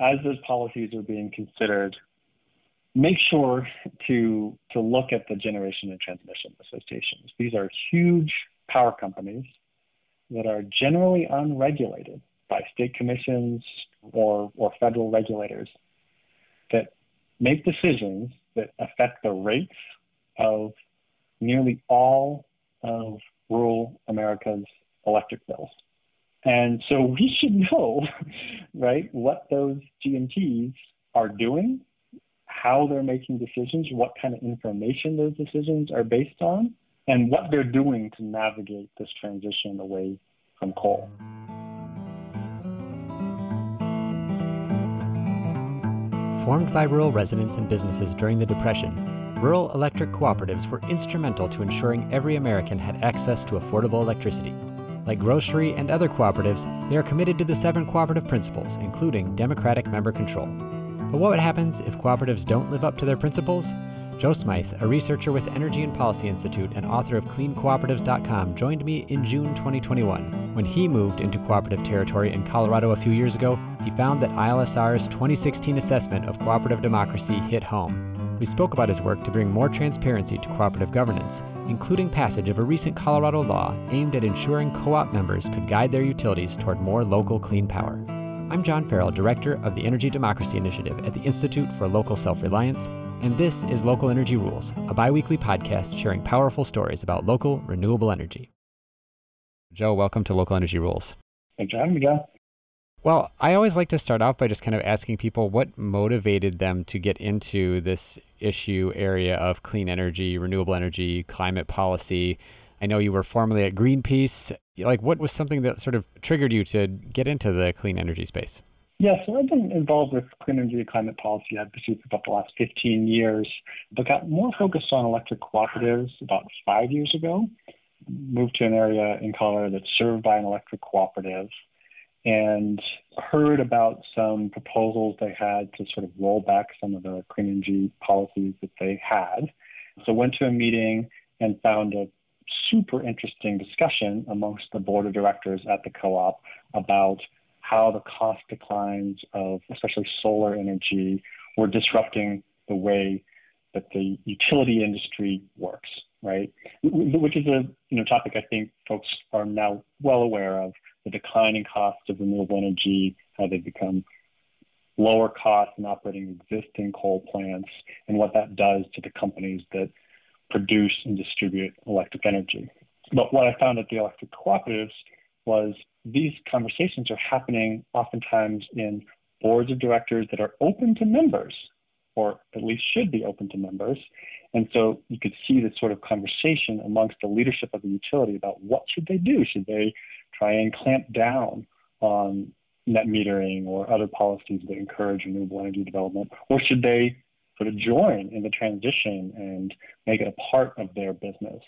as those policies are being considered, make sure to to look at the generation and transmission associations. These are huge power companies that are generally unregulated by state commissions or, or federal regulators that make decisions that affect the rates of nearly all of rural America's electric bills. And so we should know, right, what those G&Ts are doing, how they're making decisions, what kind of information those decisions are based on, and what they're doing to navigate this transition away from coal. Formed by rural residents and businesses during the Depression, rural electric cooperatives were instrumental to ensuring every American had access to affordable electricity. Like grocery and other cooperatives, they are committed to the seven cooperative principles, including democratic member control. But what happens if cooperatives don't live up to their principles? Joe Smyth, a researcher with Energy and Policy Institute and author of CleanCooperatives.com, joined me in June 2021. When he moved into cooperative territory in Colorado a few years ago, he found that ILSR's 2016 assessment of cooperative democracy hit home. We spoke about his work to bring more transparency to cooperative governance, including passage of a recent Colorado law aimed at ensuring co op members could guide their utilities toward more local clean power. I'm John Farrell, Director of the Energy Democracy Initiative at the Institute for Local Self Reliance, and this is Local Energy Rules, a bi weekly podcast sharing powerful stories about local renewable energy. Joe, welcome to Local Energy Rules. Thanks for having me. Well, I always like to start off by just kind of asking people what motivated them to get into this issue area of clean energy, renewable energy, climate policy. I know you were formerly at Greenpeace. Like, what was something that sort of triggered you to get into the clean energy space? Yeah, so I've been involved with clean energy and climate policy advocacy for about the last 15 years, but got more focused on electric cooperatives about five years ago. Moved to an area in Colorado that's served by an electric cooperative and heard about some proposals they had to sort of roll back some of the clean energy policies that they had. So went to a meeting and found a super interesting discussion amongst the board of directors at the co-op about how the cost declines of especially solar energy were disrupting the way that the utility industry works, right? Which is a you know topic I think folks are now well aware of the declining costs of renewable energy, how they become lower cost in operating existing coal plants, and what that does to the companies that produce and distribute electric energy. But what I found at the electric cooperatives was these conversations are happening oftentimes in boards of directors that are open to members, or at least should be open to members. And so you could see this sort of conversation amongst the leadership of the utility about what should they do? Should they try and clamp down on net metering or other policies that encourage renewable energy development? Or should they sort of join in the transition and make it a part of their business?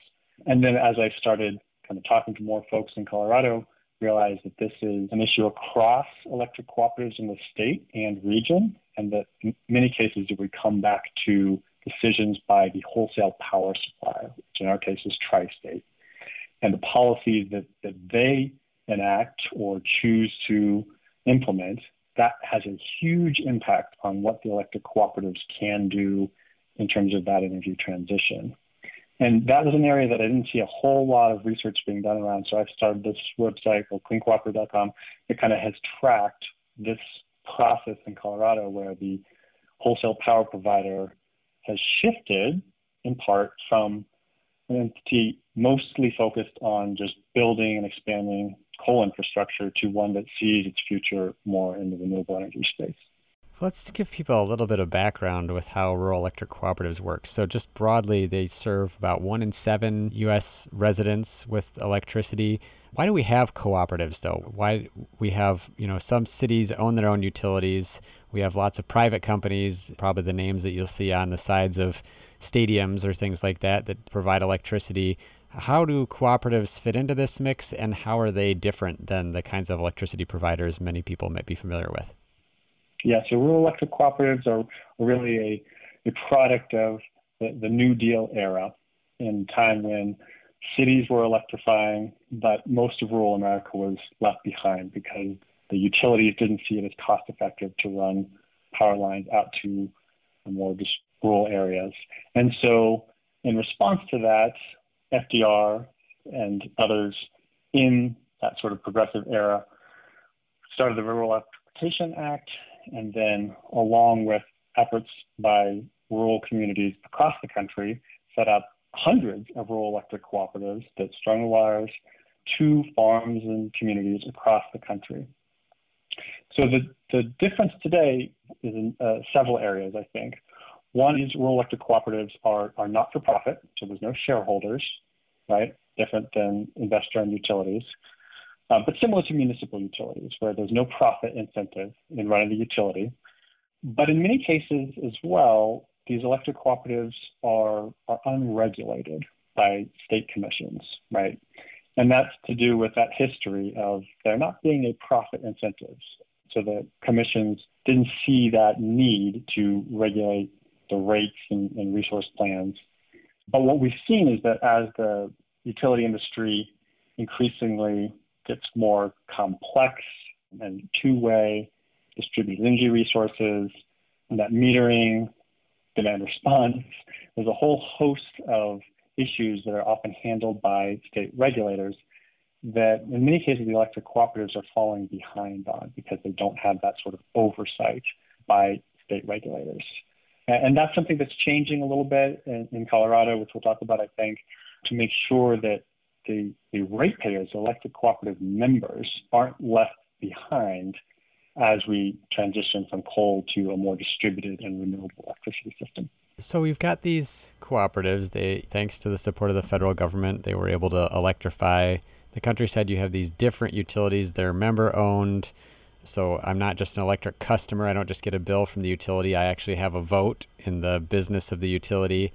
And then as I started kind of talking to more folks in Colorado, realized that this is an issue across electric cooperatives in the state and region, and that in many cases it would come back to decisions by the wholesale power supplier, which in our case is Tri-State, and the policies that, that they enact or choose to implement, that has a huge impact on what the electric cooperatives can do in terms of that energy transition. And that was an area that I didn't see a whole lot of research being done around. So I've started this website called cleancooperative.com that kind of has tracked this process in Colorado where the wholesale power provider has shifted in part from an entity mostly focused on just building and expanding coal infrastructure to one that sees its future more in the renewable energy space. Let's give people a little bit of background with how rural electric cooperatives work. So, just broadly, they serve about one in seven U.S. residents with electricity. Why do we have cooperatives, though? Why we have, you know, some cities own their own utilities. We have lots of private companies, probably the names that you'll see on the sides of stadiums or things like that, that provide electricity. How do cooperatives fit into this mix, and how are they different than the kinds of electricity providers many people might be familiar with? Yeah, so rural electric cooperatives are really a, a product of the, the New Deal era in time when cities were electrifying, but most of rural America was left behind because the utilities didn't see it as cost effective to run power lines out to more rural areas. And so, in response to that, FDR and others in that sort of progressive era started the Rural Electrification Act, and then, along with efforts by rural communities across the country, set up hundreds of rural electric cooperatives that strung the wires to farms and communities across the country. So the, the difference today is in uh, several areas, I think. One is rural electric cooperatives are, are not for profit, so there's no shareholders, right? Different than investor owned utilities. Uh, but similar to municipal utilities, where there's no profit incentive in running the utility. But in many cases as well, these electric cooperatives are, are unregulated by state commissions, right? And that's to do with that history of there not being a profit incentive. So the commissions didn't see that need to regulate the rates and, and resource plans. But what we've seen is that as the utility industry increasingly gets more complex and two-way distributed energy resources, and net metering, demand response, there's a whole host of issues that are often handled by state regulators that in many cases the electric cooperatives are falling behind on because they don't have that sort of oversight by state regulators. And that's something that's changing a little bit in, in Colorado, which we'll talk about, I think, to make sure that the, the ratepayers, electric cooperative members, aren't left behind as we transition from coal to a more distributed and renewable electricity system. So we've got these cooperatives. They, thanks to the support of the federal government, they were able to electrify the countryside. You have these different utilities. They're member owned. So I'm not just an electric customer. I don't just get a bill from the utility. I actually have a vote in the business of the utility.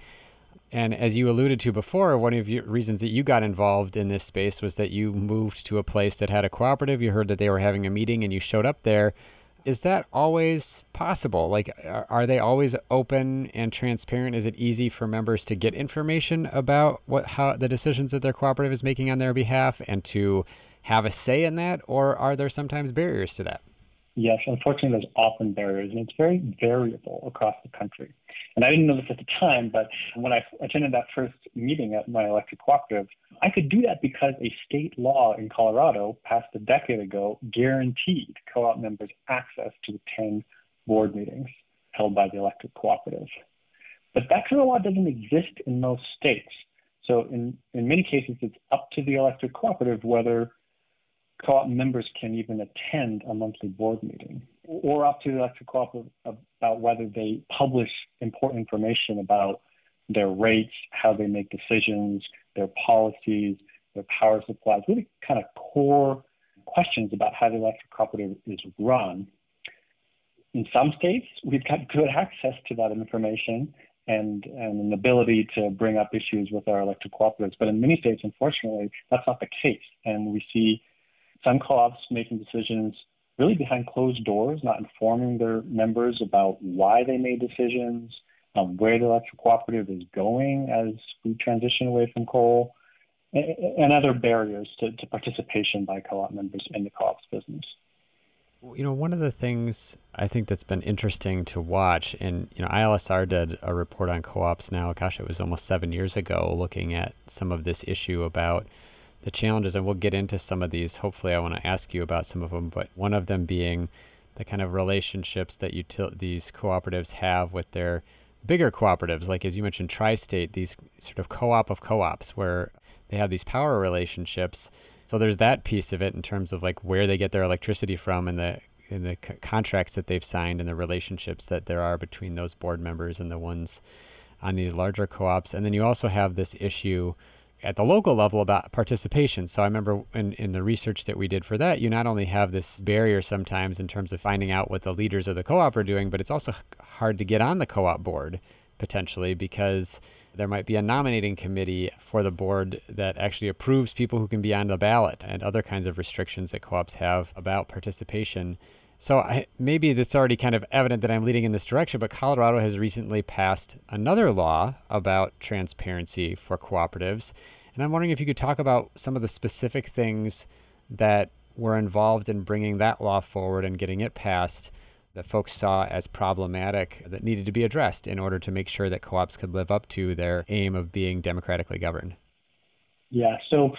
And as you alluded to before, one of the reasons that you got involved in this space was that you moved to a place that had a cooperative. You heard that they were having a meeting and you showed up there. Is that always possible? Like, are they always open and transparent? Is it easy for members to get information about what how the decisions that their cooperative is making on their behalf and to have a say in that, or are there sometimes barriers to that? Yes, unfortunately, there's often barriers, and it's very variable across the country. And I didn't know this at the time, but when I attended that first meeting at my electric cooperative, I could do that because a state law in Colorado passed a decade ago guaranteed co op members access to attend board meetings held by the electric cooperative. But that kind of law doesn't exist in most states. So in, in many cases, it's up to the electric cooperative whether co-op members can even attend a monthly board meeting or up to the electric co-op about whether they publish important information about their rates, how they make decisions, their policies, their power supplies, really kind of core questions about how the electric cooperative is run. In some states, we've got good access to that information and, and an ability to bring up issues with our electric cooperatives. But in many states, unfortunately, that's not the case. And we see some co-ops making decisions really behind closed doors, not informing their members about why they made decisions, um, where the electric cooperative is going as we transition away from coal, and, and other barriers to, to participation by co-op members in the co-op's business. You know, one of the things I think that's been interesting to watch, and you know, ILSR did a report on co-ops now. Gosh, it was almost seven years ago, looking at some of this issue about the challenges, and we'll get into some of these. Hopefully, I want to ask you about some of them, but one of them being the kind of relationships that util- these cooperatives have with their bigger cooperatives, like as you mentioned, Tri-State, these sort of co-op of co-ops where they have these power relationships. So there's that piece of it in terms of like where they get their electricity from and the in the c- contracts that they've signed and the relationships that there are between those board members and the ones on these larger co-ops. And then you also have this issue at the local level about participation. So I remember in, in the research that we did for that, you not only have this barrier sometimes in terms of finding out what the leaders of the co op are doing, but it's also hard to get on the co op board potentially because there might be a nominating committee for the board that actually approves people who can be on the ballot and other kinds of restrictions that co ops have about participation. So I, maybe it's already kind of evident that I'm leading in this direction, but Colorado has recently passed another law about transparency for cooperatives. And I'm wondering if you could talk about some of the specific things that were involved in bringing that law forward and getting it passed that folks saw as problematic that needed to be addressed in order to make sure that co ops could live up to their aim of being democratically governed? Yeah, so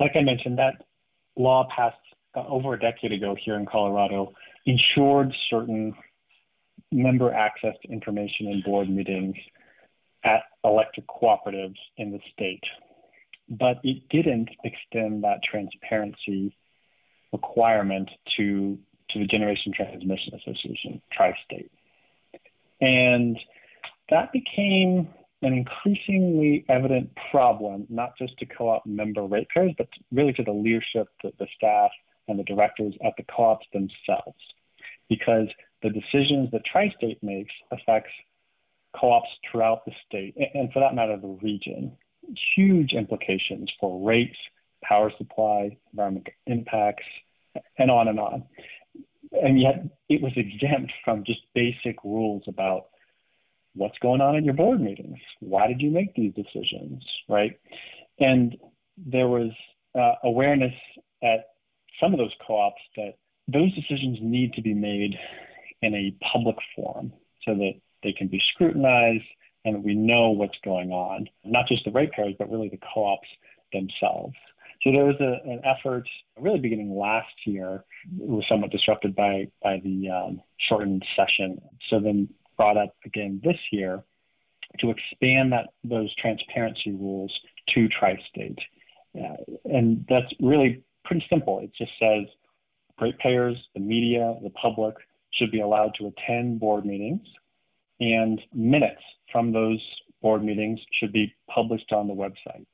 like I mentioned, that law passed over a decade ago here in Colorado ensured certain member access to information in board meetings at electric cooperatives in the state. But it didn't extend that transparency requirement to, to the Generation Transmission Association, Tri State. And that became an increasingly evident problem, not just to co op member ratepayers, but really to the leadership, the, the staff, and the directors at the co ops themselves. Because the decisions that Tri State makes affects co ops throughout the state, and for that matter, the region. Huge implications for rates, power supply, environmental impacts, and on and on. And yet it was exempt from just basic rules about what's going on in your board meetings? Why did you make these decisions, right? And there was uh, awareness at some of those co-ops that those decisions need to be made in a public forum so that they can be scrutinized and we know what's going on, not just the ratepayers, but really the co-ops themselves. So there was a, an effort really beginning last year. It was somewhat disrupted by, by the um, shortened session. So then brought up again this year to expand that those transparency rules to tri-state. Uh, and that's really pretty simple. It just says ratepayers, the media, the public should be allowed to attend board meetings, and minutes from those board meetings should be published on the website.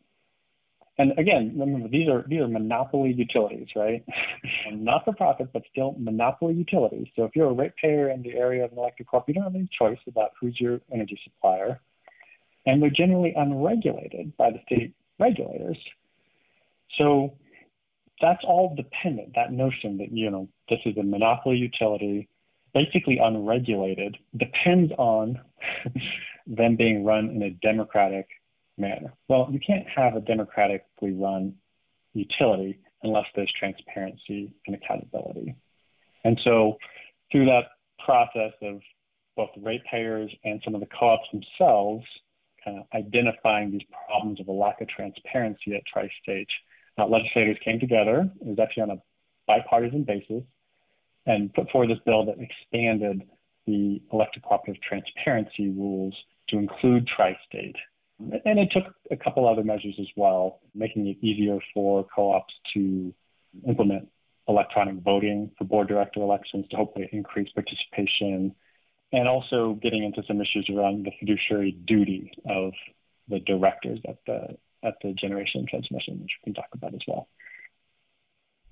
And again, remember these are these are monopoly utilities, right? Not for profit, but still monopoly utilities. So if you're a ratepayer in the area of an electric co you don't have any choice about who's your energy supplier. And they're generally unregulated by the state regulators. So that's all dependent, that notion that, you know, this is a monopoly utility, basically unregulated, depends on them being run in a democratic manner. Well, you can't have a democratically run utility unless there's transparency and accountability. And so, through that process of both ratepayers and some of the co-ops themselves kind of identifying these problems of a lack of transparency at tri-state, uh, legislators came together. It was actually on a bipartisan basis and put forward this bill that expanded the electric cooperative transparency rules to include tri-state and it took a couple other measures as well, making it easier for co-ops to implement electronic voting for board director elections to hopefully increase participation, and also getting into some issues around the fiduciary duty of the directors at the at the generation and transmission, which we can talk about as well.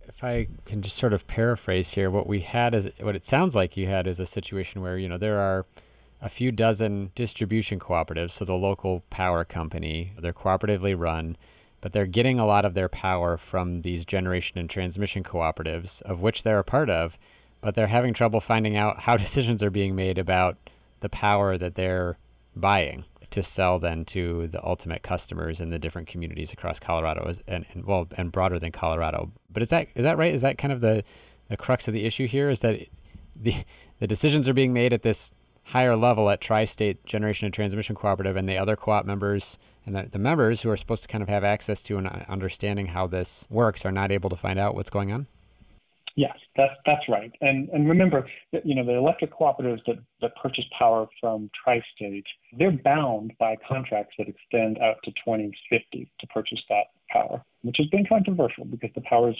If I can just sort of paraphrase here, what we had is what it sounds like you had is a situation where you know there are a few dozen distribution cooperatives, so the local power company. They're cooperatively run, but they're getting a lot of their power from these generation and transmission cooperatives, of which they're a part of, but they're having trouble finding out how decisions are being made about the power that they're buying to sell then to the ultimate customers in the different communities across Colorado and, and well and broader than Colorado. But is that is that right? Is that kind of the the crux of the issue here? Is that the the decisions are being made at this higher level at Tri-State Generation and Transmission Cooperative and the other co-op members and the, the members who are supposed to kind of have access to and uh, understanding how this works are not able to find out what's going on? Yes, that's that's right. And and remember, that, you know, the electric cooperatives that, that purchase power from Tri-State, they're bound by contracts that extend out to 2050 to purchase that power, which has been controversial because the power is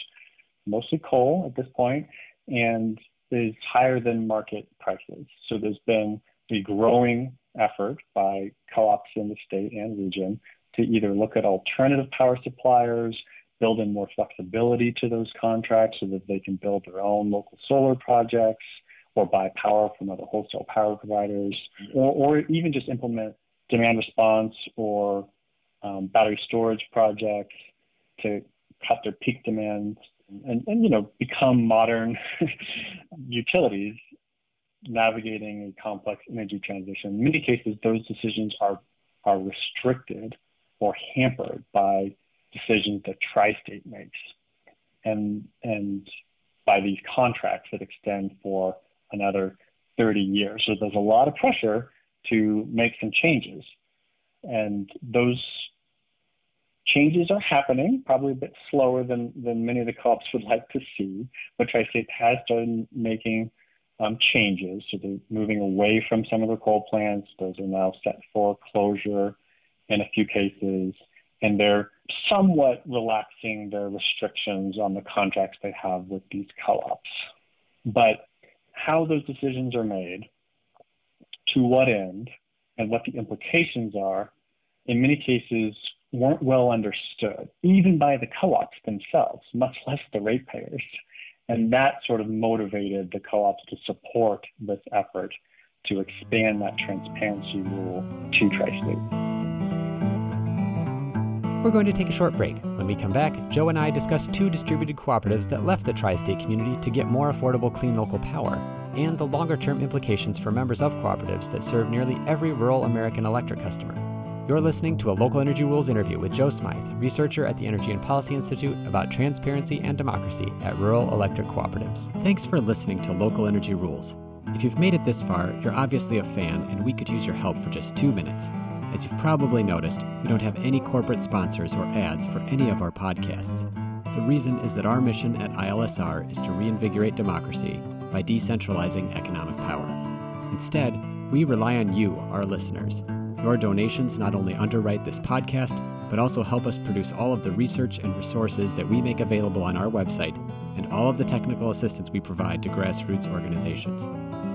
mostly coal at this point, and is higher than market prices. So there's been a growing effort by co-ops in the state and region to either look at alternative power suppliers, build in more flexibility to those contracts so that they can build their own local solar projects or buy power from other wholesale power providers, or, or even just implement demand response or um, battery storage projects to cut their peak demands and, and you know become modern utilities navigating a complex energy transition. In many cases, those decisions are are restricted or hampered by decisions that Tri-State makes, and and by these contracts that extend for another 30 years. So there's a lot of pressure to make some changes. And those changes are happening, probably a bit slower than, than many of the co-ops would like to see, but Tri-State has started making um, changes. So they're moving away from some of their coal plants. Those are now set for closure in a few cases. And they're somewhat relaxing their restrictions on the contracts they have with these co-ops. But how those decisions are made, to what end, and what the implications are, in many cases weren't well understood, even by the co-ops themselves, much less the ratepayers. And that sort of motivated the co-ops to support this effort to expand that transparency rule to Tri-State. We're going to take a short break. When we come back, Joe and I discuss two distributed cooperatives that left the tri state community to get more affordable clean local power, and the longer term implications for members of cooperatives that serve nearly every rural American electric customer. You're listening to a Local Energy Rules interview with Joe Smyth, researcher at the Energy and Policy Institute about transparency and democracy at rural electric cooperatives. Thanks for listening to Local Energy Rules. If you've made it this far, you're obviously a fan, and we could use your help for just two minutes. As you've probably noticed, we don't have any corporate sponsors or ads for any of our podcasts. The reason is that our mission at ILSR is to reinvigorate democracy by decentralizing economic power. Instead, we rely on you, our listeners, your donations not only underwrite this podcast, but also help us produce all of the research and resources that we make available on our website and all of the technical assistance we provide to grassroots organizations.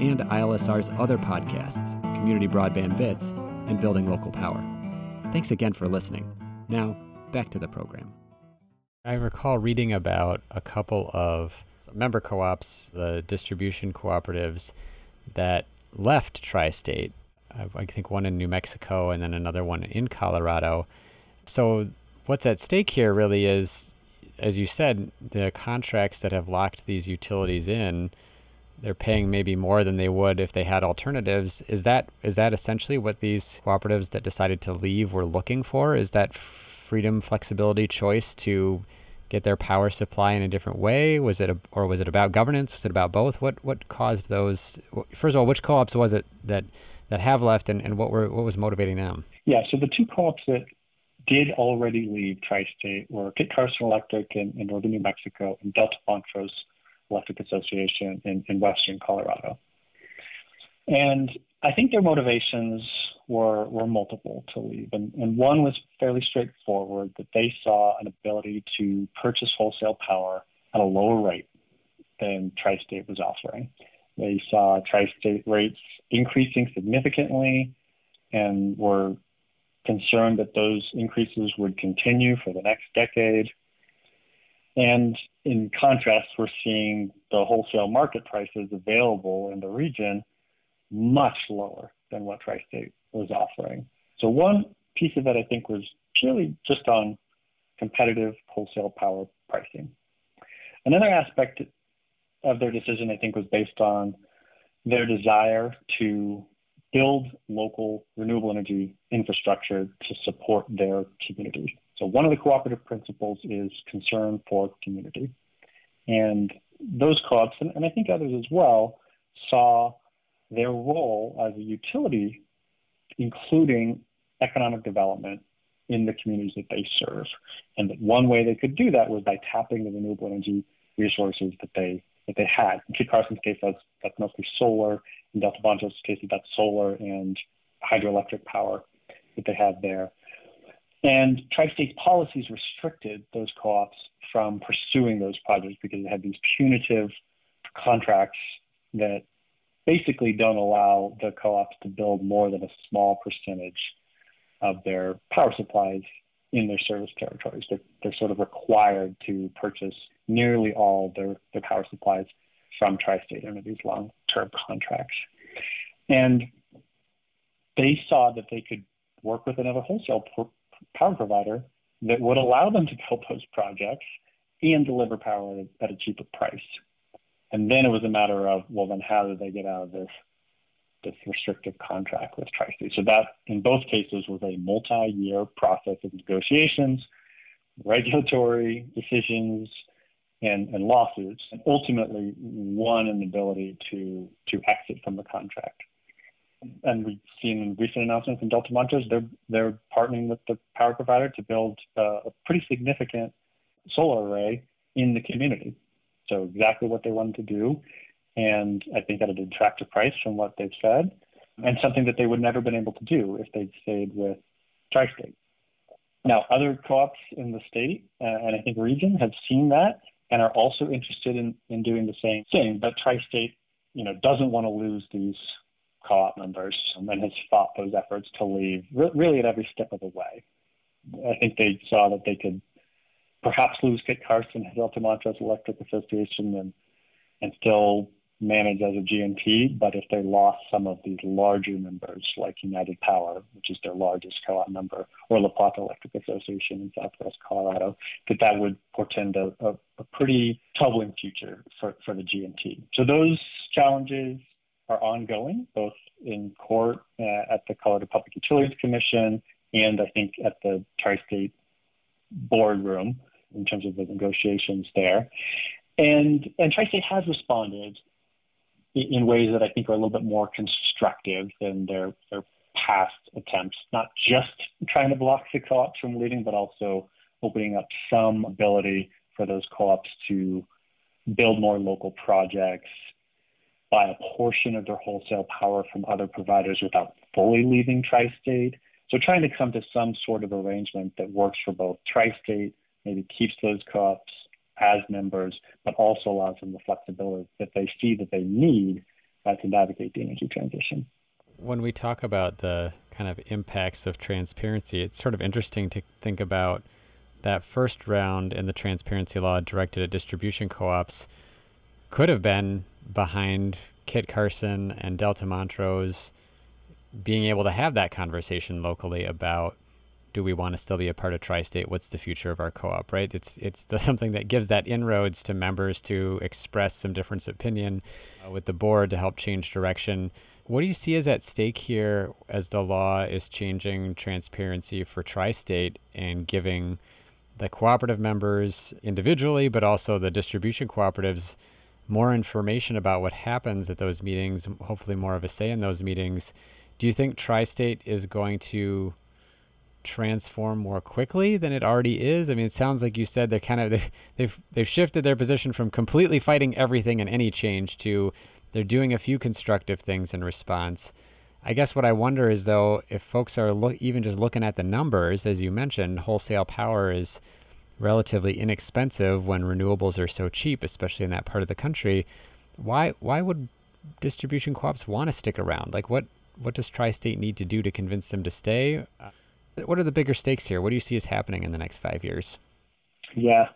and ILSR's other podcasts, Community Broadband Bits and Building Local Power. Thanks again for listening. Now, back to the program. I recall reading about a couple of member co ops, the distribution cooperatives, that left Tri State uh, I think one in New Mexico and then another one in Colorado. So what's at stake here really is, as you said, the contracts that have locked these utilities in, they're paying maybe more than they would if they had alternatives. Is that is that essentially what these cooperatives that decided to leave were looking for? Is that freedom, flexibility, choice to get their power supply in a different way? Was it a, or was it about governance? Was it about both? What what caused those? First of all, which co-ops was it that that have left, and, and what were what was motivating them? Yeah, so the two co-ops that did already leave Tri-State were Kit Carson Electric in, in northern New Mexico and Delta Montrose Electric Association in, in western Colorado. And I think their motivations were, were multiple to leave. And, and one was fairly straightforward that they saw an ability to purchase wholesale power at a lower rate than Tri State was offering. They saw tri state rates increasing significantly and were concerned that those increases would continue for the next decade. And in contrast, we're seeing the wholesale market prices available in the region much lower than what Tri State was offering. So, one piece of it I think was purely just on competitive wholesale power pricing. Another aspect of their decision, I think, was based on their desire to build local renewable energy infrastructure to support their community. So, one of the cooperative principles is concern for community. And those co ops, and, and I think others as well, saw their role as a utility, including economic development in the communities that they serve. And that one way they could do that was by tapping the renewable energy resources that they that they had. In Kit Carson's case, that's, that's mostly solar. In Delta Montrose's case, that's solar and hydroelectric power that they had there. And Tri-State policies restricted those co-ops from pursuing those projects because they had these punitive contracts that basically don't allow the co-ops to build more than a small percentage of their power supplies in their service territories. They're, they're sort of required to purchase nearly all their, their power supplies from Tri-State under these long-term contracts. And they saw that they could work with another wholesale power provider that would allow them to build those projects and deliver power at a cheaper price. And then it was a matter of, well, then how do they get out of this this restrictive contract with Tri-State? So that, in both cases, was a multi-year process of negotiations, regulatory decisions, and, and lawsuits, and ultimately won an ability to to exit from the contract. And we've seen recent announcements in Delta Montrose, they're they're partnering with the power provider to build uh, a pretty significant solar array in the community. So exactly what they wanted to do, and I think at an attractive price from what they've said, and something that they would never been able to do if they'd stayed with Tri-State. Now, other co-ops in the state uh, and I think region have seen that and are also interested in, in doing the same thing. But Tri-State, you know, doesn't want to lose these co-op members and has fought those efforts to leave re- really at every step of the way. I think they saw that they could perhaps lose Kit Carson, Delta Montrose Electric Association, and and still manage as a G&T. But if they lost some of these larger members, like United Power, which is their largest co-op member, or La Plata Electric Association in Southwest Colorado, that that would portend a, a, a pretty troubling future for, for the G&T. So those challenges are ongoing, both in court uh, at the Colorado Public Utilities Commission and I think at the Tri-State boardroom in terms of the negotiations there. And, and Tri-State has responded in ways that I think are a little bit more constructive than their, their past attempts, not just trying to block the co-ops from leaving, but also opening up some ability for those co-ops to build more local projects, buy a portion of their wholesale power from other providers without fully leaving Tri-State. So trying to come to some sort of arrangement that works for both Tri-State maybe keeps those co-ops as members, but also allows them the flexibility that they see that they need uh, to navigate the energy transition. When we talk about the kind of impacts of transparency, it's sort of interesting to think about that first round in the transparency law directed at distribution co-ops could have been behind Kit Carson and Delta Montrose being able to have that conversation locally about do we want to still be a part of tri-state? What's the future of our co-op right? It's it's the, something that gives that inroads to members to express some difference opinion uh, with the board to help change direction. What do you see as at stake here as the law is changing transparency for tri-state and giving the cooperative members individually but also the distribution cooperatives more information about what happens at those meetings hopefully more of a say in those meetings do you think tri-state is going to transform more quickly than it already is? I mean, it sounds like you said they're kind of they've they've, shifted their position from completely fighting everything and any change to they're doing a few constructive things in response. I guess what I wonder is though, if folks are lo- even just looking at the numbers, as you mentioned, wholesale power is relatively inexpensive when renewables are so cheap, especially in that part of the country. Why why would distribution co-ops want to stick around? Like what what does Tri-State need to do to convince them to stay? Uh, what are the bigger stakes here? What do you see as happening in the next five years? Yeah,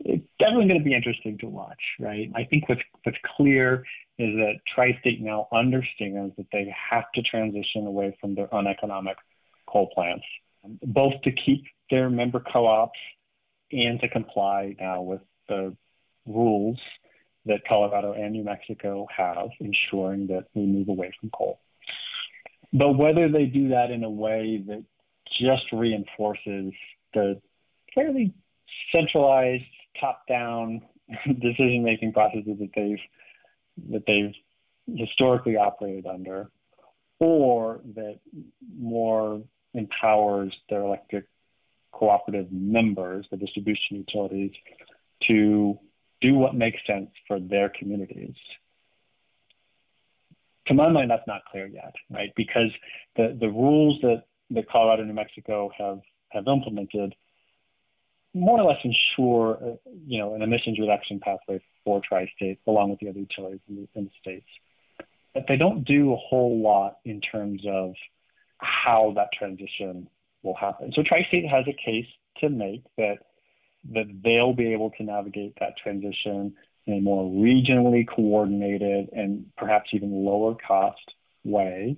it's definitely going to be interesting to watch, right? I think what's what's clear is that Tri-State now understands that they have to transition away from their uneconomic coal plants, both to keep their member co-ops and to comply now with the rules that Colorado and New Mexico have, ensuring that we move away from coal. But whether they do that in a way that just reinforces the fairly centralized, top-down decision-making processes that they've that they've historically operated under, or that more empowers their electric cooperative members, the distribution utilities, to do what makes sense for their communities to my mind, that's not clear yet, right? Because the, the rules that, that Colorado and New Mexico have, have implemented more or less ensure, uh, you know, an emissions reduction pathway for tri-state along with the other utilities in the, in the states. But they don't do a whole lot in terms of how that transition will happen. So tri-state has a case to make that that they'll be able to navigate that transition in a more regionally coordinated and perhaps even lower cost way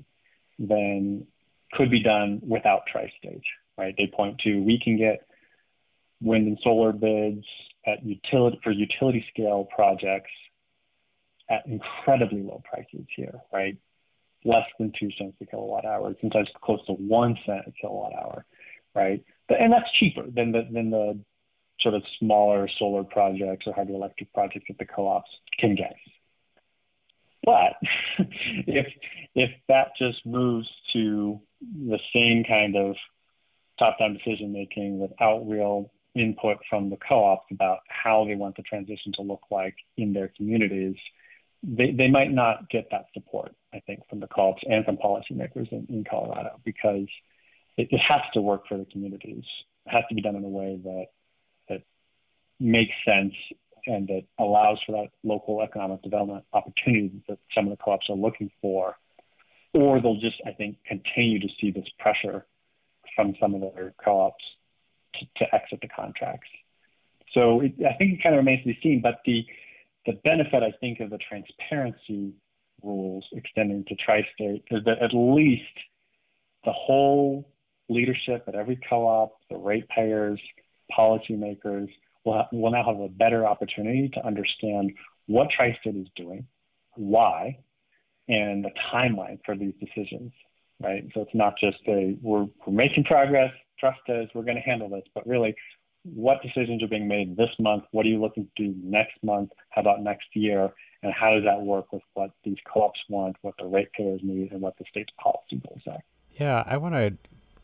than could be done without tri-state, right? They point to we can get wind and solar bids at utility for utility scale projects at incredibly low prices here, right? Less than two cents a kilowatt hour, sometimes close to one cent a kilowatt hour, right? And that's cheaper than the than the sort of smaller solar projects or hydroelectric projects that the co-ops can get. But if if that just moves to the same kind of top-down decision making without real input from the co-ops about how they want the transition to look like in their communities, they, they might not get that support, I think, from the co-ops and from policymakers in, in Colorado because it, it has to work for the communities. It has to be done in a way that that makes sense and that allows for that local economic development opportunity that some of the co-ops are looking for. Or they'll just, I think, continue to see this pressure from some of their co-ops to, to exit the contracts. So it, I think it kind of remains to be seen. But the the benefit, I think, of the transparency rules extending to tri-state is that at least the whole leadership at every co-op, the ratepayers, policymakers will, ha- will now have a better opportunity to understand what tri-state is doing, why, and the timeline for these decisions. Right. So it's not just a we're, we're making progress, trust us, we're going to handle this, but really what decisions are being made this month? What are you looking to do next month? How about next year? And how does that work with what these co-ops want, what the ratepayers need, and what the state's policy goals are? Yeah, I want to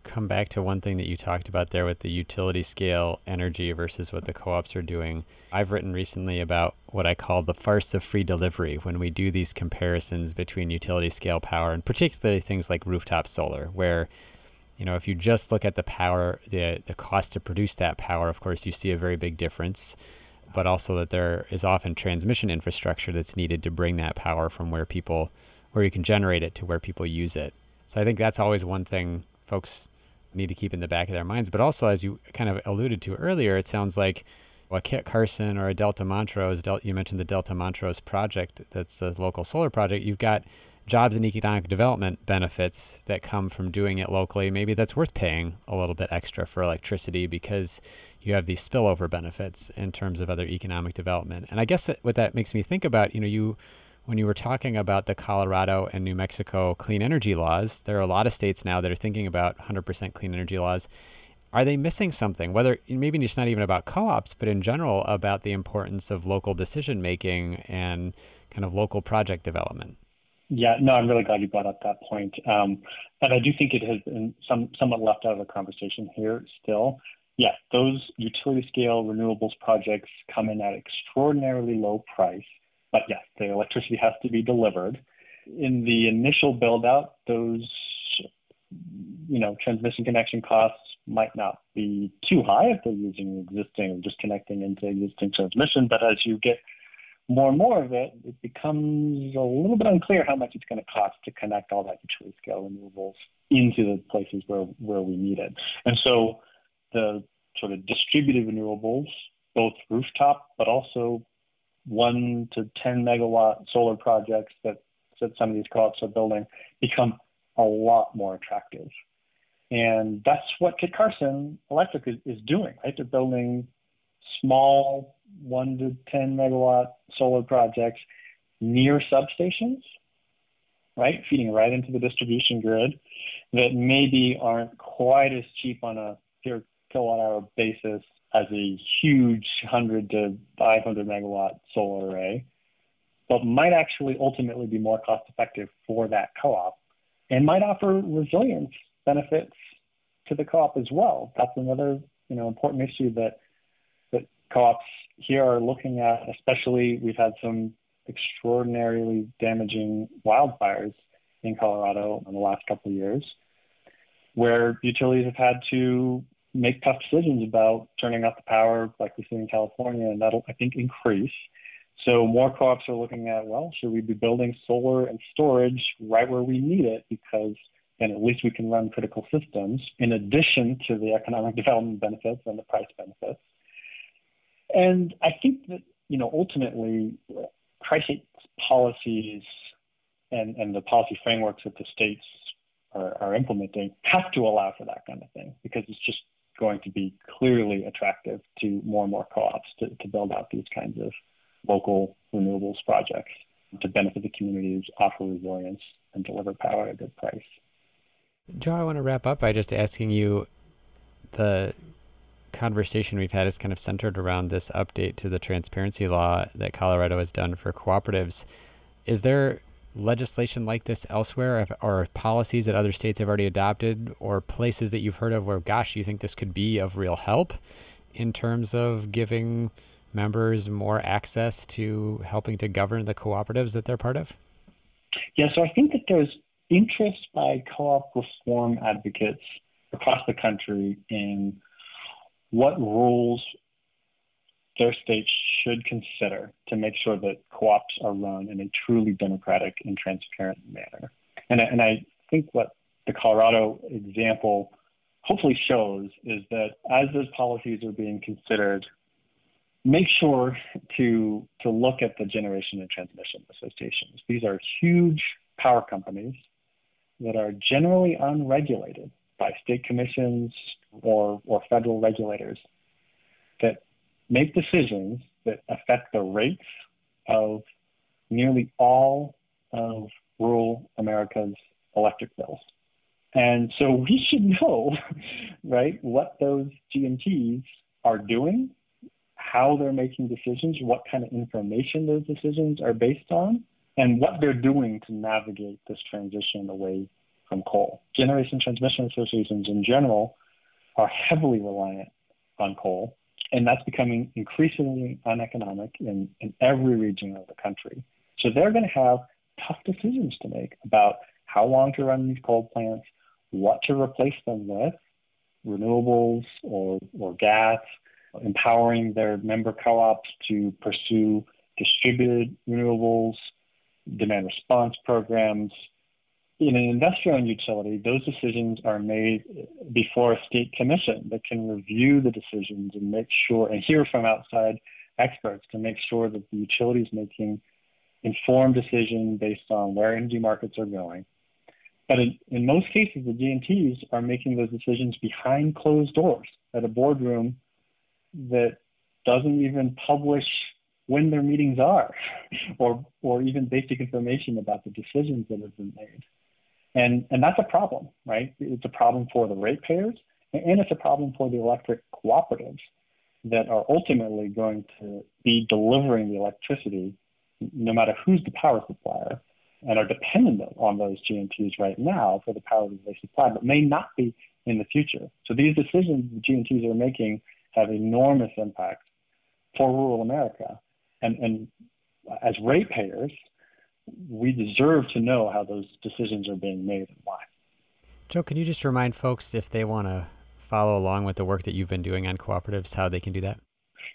come back to one thing that you talked about there with the utility scale energy versus what the co-ops are doing. I've written recently about what I call the farce of free delivery when we do these comparisons between utility scale power and particularly things like rooftop solar where you know if you just look at the power the the cost to produce that power of course you see a very big difference but also that there is often transmission infrastructure that's needed to bring that power from where people where you can generate it to where people use it. So I think that's always one thing folks need to keep in the back of their minds. But also, as you kind of alluded to earlier, it sounds like a Kit Carson or a Delta Montrose, you mentioned the Delta Montrose project, that's a local solar project. You've got jobs and economic development benefits that come from doing it locally. Maybe that's worth paying a little bit extra for electricity because you have these spillover benefits in terms of other economic development. And I guess what that makes me think about, you know, you when you were talking about the Colorado and New Mexico clean energy laws, there are a lot of states now that are thinking about 100% clean energy laws. Are they missing something? Whether maybe it's not even about co-ops, but in general about the importance of local decision making and kind of local project development. Yeah, no, I'm really glad you brought up that point. Um, and I do think it has been some, somewhat left out of the conversation here still. Yeah, those utility scale renewables projects come in at extraordinarily low price but yes, the electricity has to be delivered. In the initial build out, those you know transmission connection costs might not be too high if they're using existing or just connecting into existing transmission. But as you get more and more of it, it becomes a little bit unclear how much it's going to cost to connect all that utility scale renewables into the places where, where we need it. And so the sort of distributed renewables, both rooftop but also one to 10 megawatt solar projects that, that some of these co-ops are building become a lot more attractive. And that's what Kit Carson Electric is, is doing, right? They're building small one to 10 megawatt solar projects near substations, right? Feeding right into the distribution grid that maybe aren't quite as cheap on a per kilowatt hour basis as a huge 100 to 500 megawatt solar array, but might actually ultimately be more cost effective for that co-op and might offer resilience benefits to the co-op as well. That's another you know important issue that that co-ops here are looking at. Especially, we've had some extraordinarily damaging wildfires in Colorado in the last couple of years, where utilities have had to make tough decisions about turning off the power like we see in California, and that'll, I think, increase. So more co-ops are looking at, well, should we be building solar and storage right where we need it because then at least we can run critical systems in addition to the economic development benefits and the price benefits. And I think that you know, ultimately, tri-state policies and, and the policy frameworks that the states are, are implementing have to allow for that kind of thing because it's just going to be clearly attractive to more and more co-ops to, to build out these kinds of local renewables projects to benefit the communities, offer resilience, and deliver power at a good price. Joe, I want to wrap up by just asking you the conversation we've had is kind of centered around this update to the transparency law that Colorado has done for cooperatives. Is there legislation like this elsewhere or policies that other states have already adopted or places that you've heard of where, gosh, you think this could be of real help in terms of giving members more access to helping to govern the cooperatives that they're part of? Yeah, so I think that there's interest by co op reform advocates across the country in what rules their states should consider to make sure that co-ops are run in a truly democratic and transparent manner. And, and I think what the Colorado example hopefully shows is that as those policies are being considered, make sure to, to look at the generation and transmission associations. These are huge power companies that are generally unregulated by state commissions or, or federal regulators that make decisions that affect the rates of nearly all of rural America's electric bills. And so we should know, right, what those G&Ts are doing, how they're making decisions, what kind of information those decisions are based on, and what they're doing to navigate this transition away from coal. Generation transmission associations in general are heavily reliant on coal and that's becoming increasingly uneconomic in, in every region of the country. So they're going to have tough decisions to make about how long to run these coal plants, what to replace them with, renewables or, or gas, empowering their member co-ops to pursue distributed renewables, demand response programs, in an investor-owned utility, those decisions are made before a state commission that can review the decisions and make sure and hear from outside experts to make sure that the utility is making informed decisions based on where energy markets are going. But in, in most cases, the G&Ts are making those decisions behind closed doors at a boardroom that doesn't even publish when their meetings are or, or even basic information about the decisions that have been made. And, and that's a problem, right? It's a problem for the ratepayers, and it's a problem for the electric cooperatives that are ultimately going to be delivering the electricity no matter who's the power supplier and are dependent on those G&Ts right now for the power that they supply, but may not be in the future. So these decisions the G&Ts are making have enormous impact for rural America. And, and as ratepayers, we deserve to know how those decisions are being made and why. Joe, can you just remind folks if they want to follow along with the work that you've been doing on cooperatives, how they can do that?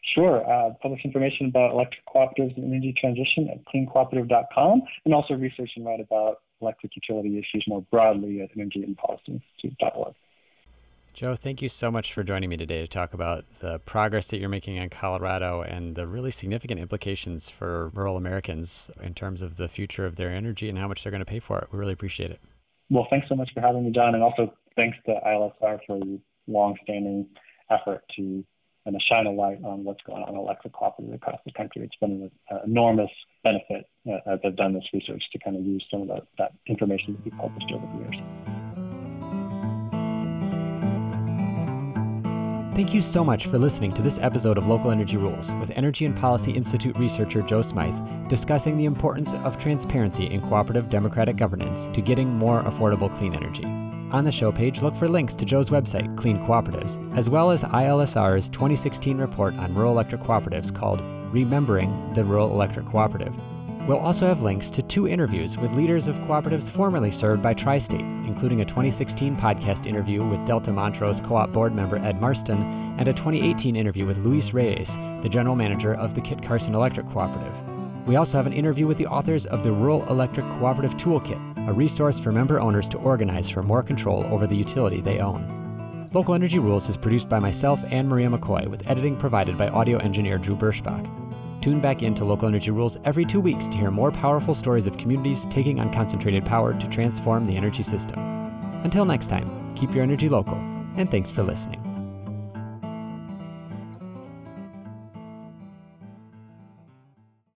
Sure. Uh, publish information about electric cooperatives and energy transition at cleancooperative.com and also research and write about electric utility issues more broadly at energyandpolicyinstitute.org. Joe, thank you so much for joining me today to talk about the progress that you're making in Colorado and the really significant implications for rural Americans in terms of the future of their energy and how much they're going to pay for it. We really appreciate it. Well, thanks so much for having me, John, and also thanks to ILSR for your long-standing effort to and to shine a light on what's going on in electric cooperatives across the country. It's been an enormous benefit uh, as I've done this research to kind of use some of the, that information that we published over the years. Thank you so much for listening to this episode of Local Energy Rules with Energy and Policy Institute researcher Joe Smyth discussing the importance of transparency in cooperative democratic governance to getting more affordable clean energy. On the show page, look for links to Joe's website, Clean Cooperatives, as well as ILSR's 2016 report on rural electric cooperatives called Remembering the Rural Electric Cooperative. We'll also have links to two interviews with leaders of cooperatives formerly served by Tri State, including a 2016 podcast interview with Delta Montrose co op board member Ed Marston and a 2018 interview with Luis Reyes, the general manager of the Kit Carson Electric Cooperative. We also have an interview with the authors of the Rural Electric Cooperative Toolkit, a resource for member owners to organize for more control over the utility they own. Local Energy Rules is produced by myself and Maria McCoy, with editing provided by audio engineer Drew Birschbach. Tune back in to Local Energy Rules every two weeks to hear more powerful stories of communities taking on concentrated power to transform the energy system. Until next time, keep your energy local, and thanks for listening.